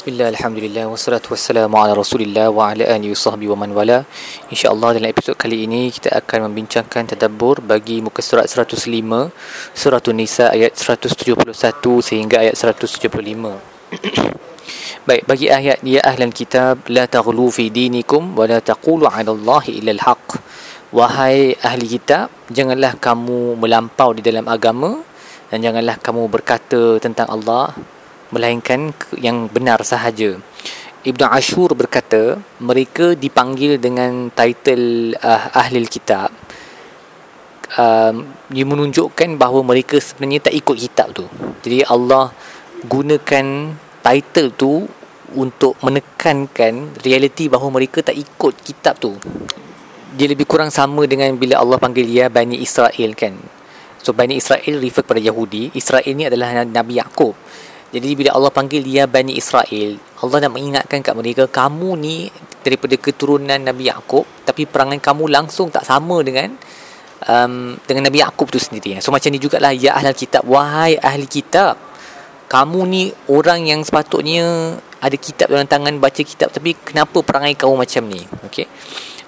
Bismillah, Alhamdulillah, wassalatu wassalamu ala rasulillah wa ala alihi sahbihi wa man wala. InsyaAllah dalam episod kali ini kita akan membincangkan tadabbur bagi muka surat 105 Surah Nisa ayat 171 sehingga ayat 175 Baik, bagi ayat Ya ahlan kitab, la taghlu fi dinikum wa la taqulu ala Allahi illa al-haq. Wahai ahli kitab, janganlah kamu melampau di dalam agama dan janganlah kamu berkata tentang Allah melainkan yang benar sahaja. Ibnu Ashur berkata, mereka dipanggil dengan title uh, ahli kitab. Um, dia menunjukkan bahawa mereka sebenarnya tak ikut kitab tu. Jadi Allah gunakan title tu untuk menekankan realiti bahawa mereka tak ikut kitab tu. Dia lebih kurang sama dengan bila Allah panggil dia Bani Israel kan. So Bani Israel refer kepada Yahudi. Israel ni adalah Nabi Yaakob. Jadi bila Allah panggil dia Bani Israel, Allah nak mengingatkan kat mereka, kamu ni daripada keturunan Nabi Yaakob, tapi perangai kamu langsung tak sama dengan um, dengan Nabi Yaakob tu sendiri. So macam ni jugalah, ya ahli kitab, wahai ahli kitab, kamu ni orang yang sepatutnya ada kitab dalam tangan, baca kitab, tapi kenapa perangai kamu macam ni? Okay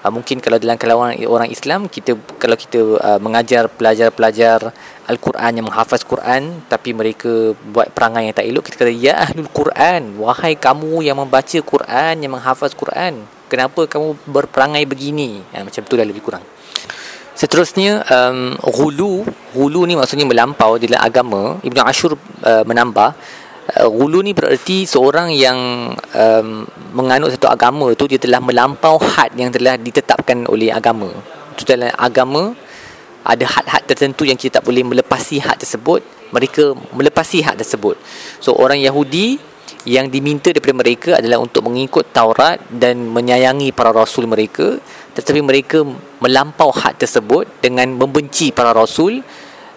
uh, mungkin kalau dalam kalangan orang Islam kita kalau kita uh, mengajar pelajar-pelajar Al-Quran yang menghafaz Quran tapi mereka buat perangai yang tak elok kita kata ya ahlul Quran wahai kamu yang membaca Quran yang menghafaz Quran kenapa kamu berperangai begini? Ya, macam dah lebih kurang. Seterusnya um, Hulu Hulu ni maksudnya melampau dalam agama. Ibn Ashur uh, menambah uh, Gulu ni bererti seorang yang um, menganut satu agama tu dia telah melampau had yang telah ditetapkan oleh agama. Itu dalam agama ada had-had tertentu yang kita tak boleh melepasi had tersebut. Mereka melepasi had tersebut. So orang Yahudi yang diminta daripada mereka adalah untuk mengikut Taurat dan menyayangi para rasul mereka tetapi mereka melampau had tersebut dengan membenci para rasul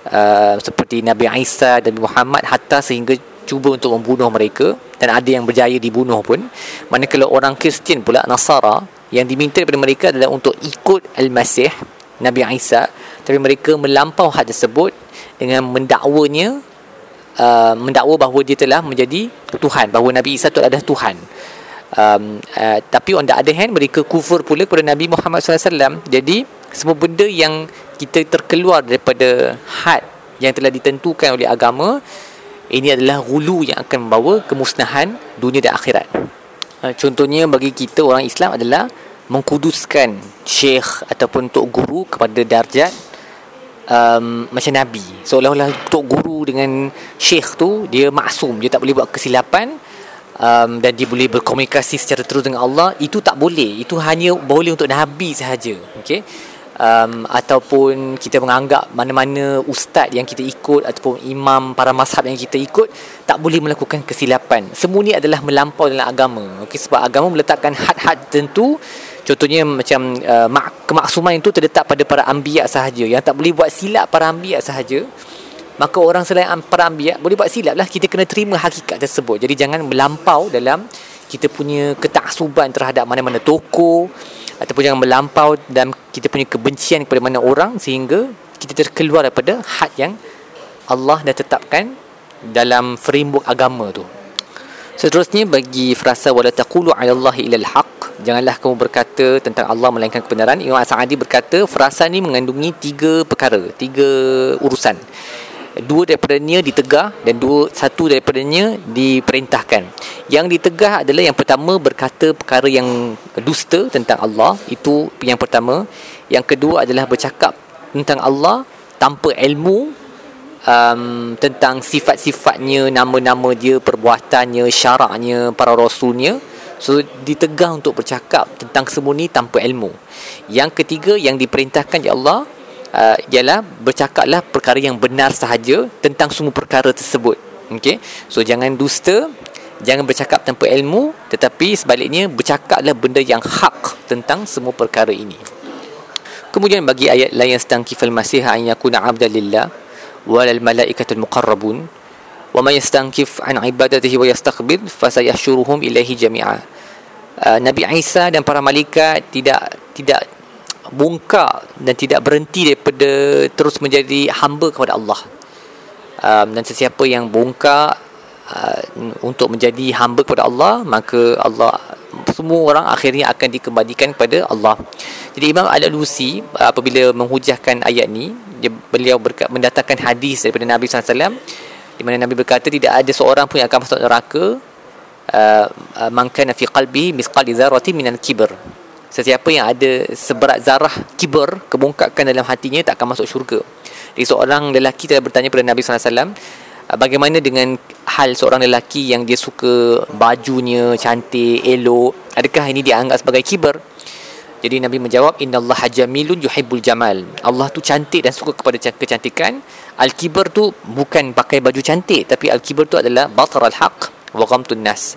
uh, seperti Nabi Isa dan Muhammad hatta sehingga cuba untuk membunuh mereka dan ada yang berjaya dibunuh pun. Manakala orang Kristian pula Nasara yang diminta daripada mereka adalah untuk ikut Al-Masih Nabi Isa. Tapi mereka melampau had tersebut dengan mendakwanya uh, mendakwa bahawa dia telah menjadi Tuhan bahawa Nabi Isa itu adalah Tuhan. Um, uh, tapi on the other hand mereka kufur pula kepada Nabi Muhammad SAW jadi semua benda yang kita terkeluar daripada had yang telah ditentukan oleh agama ini adalah hulu yang akan membawa kemusnahan dunia dan akhirat. Uh, contohnya bagi kita orang Islam adalah mengkuduskan syekh ataupun tok guru kepada darjat um, macam nabi. Seolah-olah tok guru dengan syekh tu dia maksum, dia tak boleh buat kesilapan um, dan dia boleh berkomunikasi secara terus dengan Allah. Itu tak boleh. Itu hanya boleh untuk nabi sahaja. Okey um, ataupun kita menganggap mana-mana ustaz yang kita ikut ataupun imam para mazhab yang kita ikut tak boleh melakukan kesilapan. Semua ni adalah melampau dalam agama. Okey sebab agama meletakkan had-had tertentu contohnya macam uh, kemaksuman itu terletak pada para anbiya sahaja yang tak boleh buat silap para anbiya sahaja. Maka orang selain para anbiya boleh buat silap lah kita kena terima hakikat tersebut. Jadi jangan melampau dalam kita punya ketaksuban terhadap mana-mana tokoh ataupun jangan melampau dan kita punya kebencian kepada mana orang sehingga kita terkeluar daripada had yang Allah dah tetapkan dalam framework agama tu. Seterusnya bagi frasa wala taqulu 'ala Allah illa al-haq, janganlah kamu berkata tentang Allah melainkan kebenaran. Imam Sa'adi berkata frasa ni mengandungi tiga perkara, tiga urusan dua daripadanya ditegah dan dua satu daripadanya diperintahkan. Yang ditegah adalah yang pertama berkata perkara yang dusta tentang Allah, itu yang pertama. Yang kedua adalah bercakap tentang Allah tanpa ilmu um, tentang sifat-sifatnya, nama-nama dia, perbuatannya, syaraknya, para rasulnya. So ditegah untuk bercakap tentang semua ni tanpa ilmu. Yang ketiga yang diperintahkan ya Allah uh, ialah bercakaplah perkara yang benar sahaja tentang semua perkara tersebut. Okey. So jangan dusta, jangan bercakap tanpa ilmu tetapi sebaliknya bercakaplah benda yang hak tentang semua perkara ini. Kemudian bagi ayat lain yang sedang kifal masih an yakuna abdan lillah walal malaikatul muqarrabun wa may yastankif an ibadatihi wa yastakbir fasayahsyuruhum ilaihi jami'a. Uh, Nabi Isa dan para malaikat tidak tidak bongkar dan tidak berhenti daripada terus menjadi hamba kepada Allah. Um, dan sesiapa yang bongkar uh, untuk menjadi hamba kepada Allah maka Allah semua orang akhirnya akan dikembalikan kepada Allah. Jadi Imam Al-Alusi apabila menghujahkan ayat ni dia, beliau berkat, mendatangkan hadis daripada Nabi SAW di mana Nabi berkata tidak ada seorang pun yang akan masuk neraka uh, uh, man kana fi qalbihi misqal dzarratin minal kibr sesiapa yang ada seberat zarah kibr kebongkakan dalam hatinya tak akan masuk syurga jadi seorang lelaki telah bertanya kepada Nabi SAW uh, bagaimana dengan hal seorang lelaki yang dia suka bajunya cantik elok adakah ini dianggap sebagai kibr jadi Nabi menjawab innallaha jamilun yuhibbul jamal. Allah tu cantik dan suka kepada kecantikan. Al-kibar tu bukan pakai baju cantik tapi al-kibar tu adalah batar al-haq wa ghamtun nas.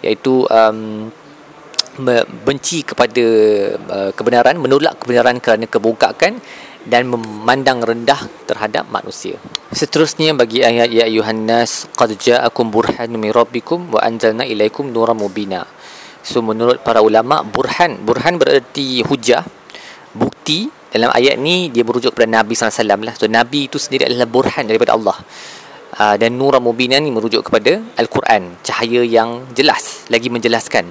Iaitu um, benci kepada uh, kebenaran, menolak kebenaran kerana kebongkakan dan memandang rendah terhadap manusia. Seterusnya bagi ayat ya ayuhan nas qad ja'akum burhanun min rabbikum wa anzalna ilaikum nuran mubina. So menurut para ulama burhan burhan bererti hujah bukti dalam ayat ni dia merujuk kepada Nabi SAW lah. So Nabi itu sendiri adalah burhan daripada Allah. Uh, dan Nura Mubinan ni merujuk kepada Al-Quran, cahaya yang jelas, lagi menjelaskan.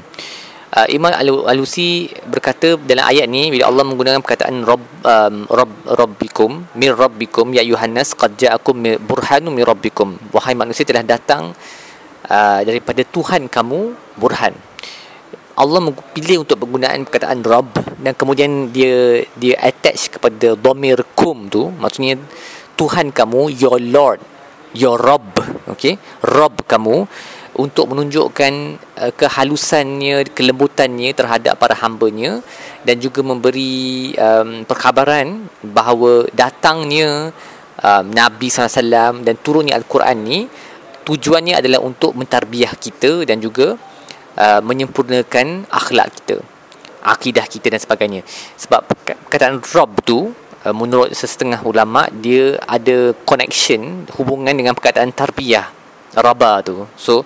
Uh, Imam Al-Alusi berkata dalam ayat ni bila Allah menggunakan perkataan Rabb um, Rabb Rabbikum mir Rabbikum ya Yohanes qad ja'akum burhanun mir Rabbikum. Wahai manusia telah datang uh, daripada Tuhan kamu burhan. Allah pilih untuk penggunaan perkataan Rabb dan kemudian dia dia attach kepada domir kum tu maksudnya Tuhan kamu your Lord your Rabb okay Rabb kamu untuk menunjukkan uh, kehalusannya kelembutannya terhadap para hambanya dan juga memberi um, perkhabaran bahawa datangnya um, Nabi SAW dan turunnya Al-Quran ni tujuannya adalah untuk mentarbiah kita dan juga uh, menyempurnakan akhlak kita akidah kita dan sebagainya. Sebab perkataan Rob tu uh, menurut setengah ulama dia ada connection hubungan dengan perkataan tarbiyah raba tu. So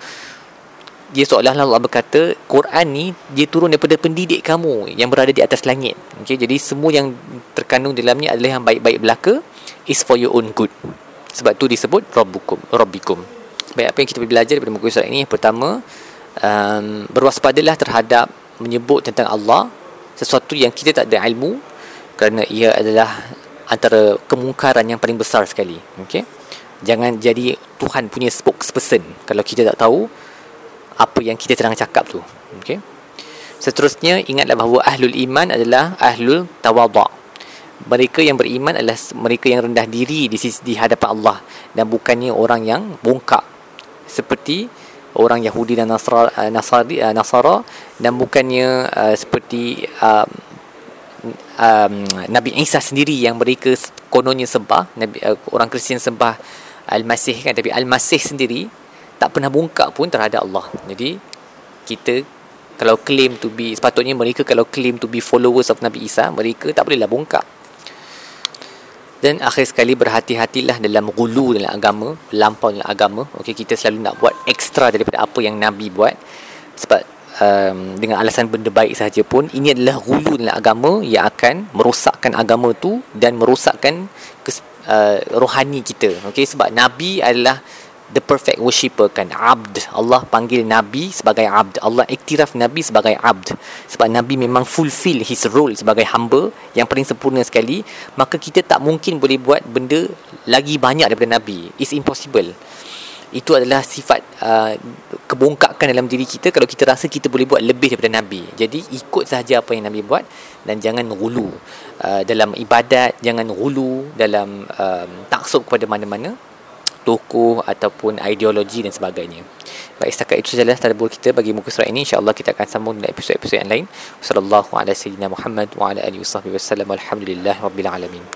dia seolah-olah Allah berkata Quran ni dia turun daripada pendidik kamu yang berada di atas langit. Okay? jadi semua yang terkandung dalamnya adalah yang baik-baik belaka is for your own good. Sebab tu disebut Rabbukum Rabbikum. Baik apa yang kita belajar daripada muka surat ini? Yang pertama um, berwaspadalah terhadap menyebut tentang Allah sesuatu yang kita tak ada ilmu kerana ia adalah antara kemungkaran yang paling besar sekali. Okey jangan jadi Tuhan punya spokesperson. Kalau kita tak tahu apa yang kita sedang cakap tu. Okey? Seterusnya ingatlah bahawa ahlul iman adalah ahlul tawadhu mereka yang beriman adalah mereka yang rendah diri di sisi di hadapan Allah dan bukannya orang yang bongkak. Seperti orang Yahudi dan Nasra, uh, Nasari, uh, Nasara dan bukannya uh, seperti um, um, Nabi Isa sendiri yang mereka kononnya sembah Nabi, uh, orang Kristian sembah Al-Masih kan tapi Al-Masih sendiri tak pernah bongkak pun terhadap Allah jadi kita kalau claim to be sepatutnya mereka kalau claim to be followers of Nabi Isa mereka tak bolehlah bongkak dan akhir sekali berhati-hatilah dalam gulu dalam agama, lampau dalam agama. Okey, kita selalu nak buat ekstra daripada apa yang Nabi buat. Sebab um, dengan alasan benda baik sahaja pun ini adalah gulu dalam agama yang akan merosakkan agama tu dan merosakkan kes, uh, rohani kita. Okey, sebab Nabi adalah the perfect worshipper kan. Abd. Allah panggil nabi sebagai abd. Allah iktiraf nabi sebagai abd. Sebab nabi memang fulfill his role sebagai hamba yang paling sempurna sekali. Maka kita tak mungkin boleh buat benda lagi banyak daripada nabi. It's impossible itu adalah sifat uh, kebongkakan dalam diri kita kalau kita rasa kita boleh buat lebih daripada nabi jadi ikut sahaja apa yang nabi buat dan jangan gulu uh, dalam ibadat jangan gulu dalam um, taksub kepada mana-mana tokoh ataupun ideologi dan sebagainya. Baik setakat itu sajalah tadabbur kita bagi muka surat ini insya-Allah kita akan sambung dengan episod-episod yang lain. Wassallallahu ala sayyidina Muhammad wa ala alihi wasallam. Alhamdulillah rabbil alamin.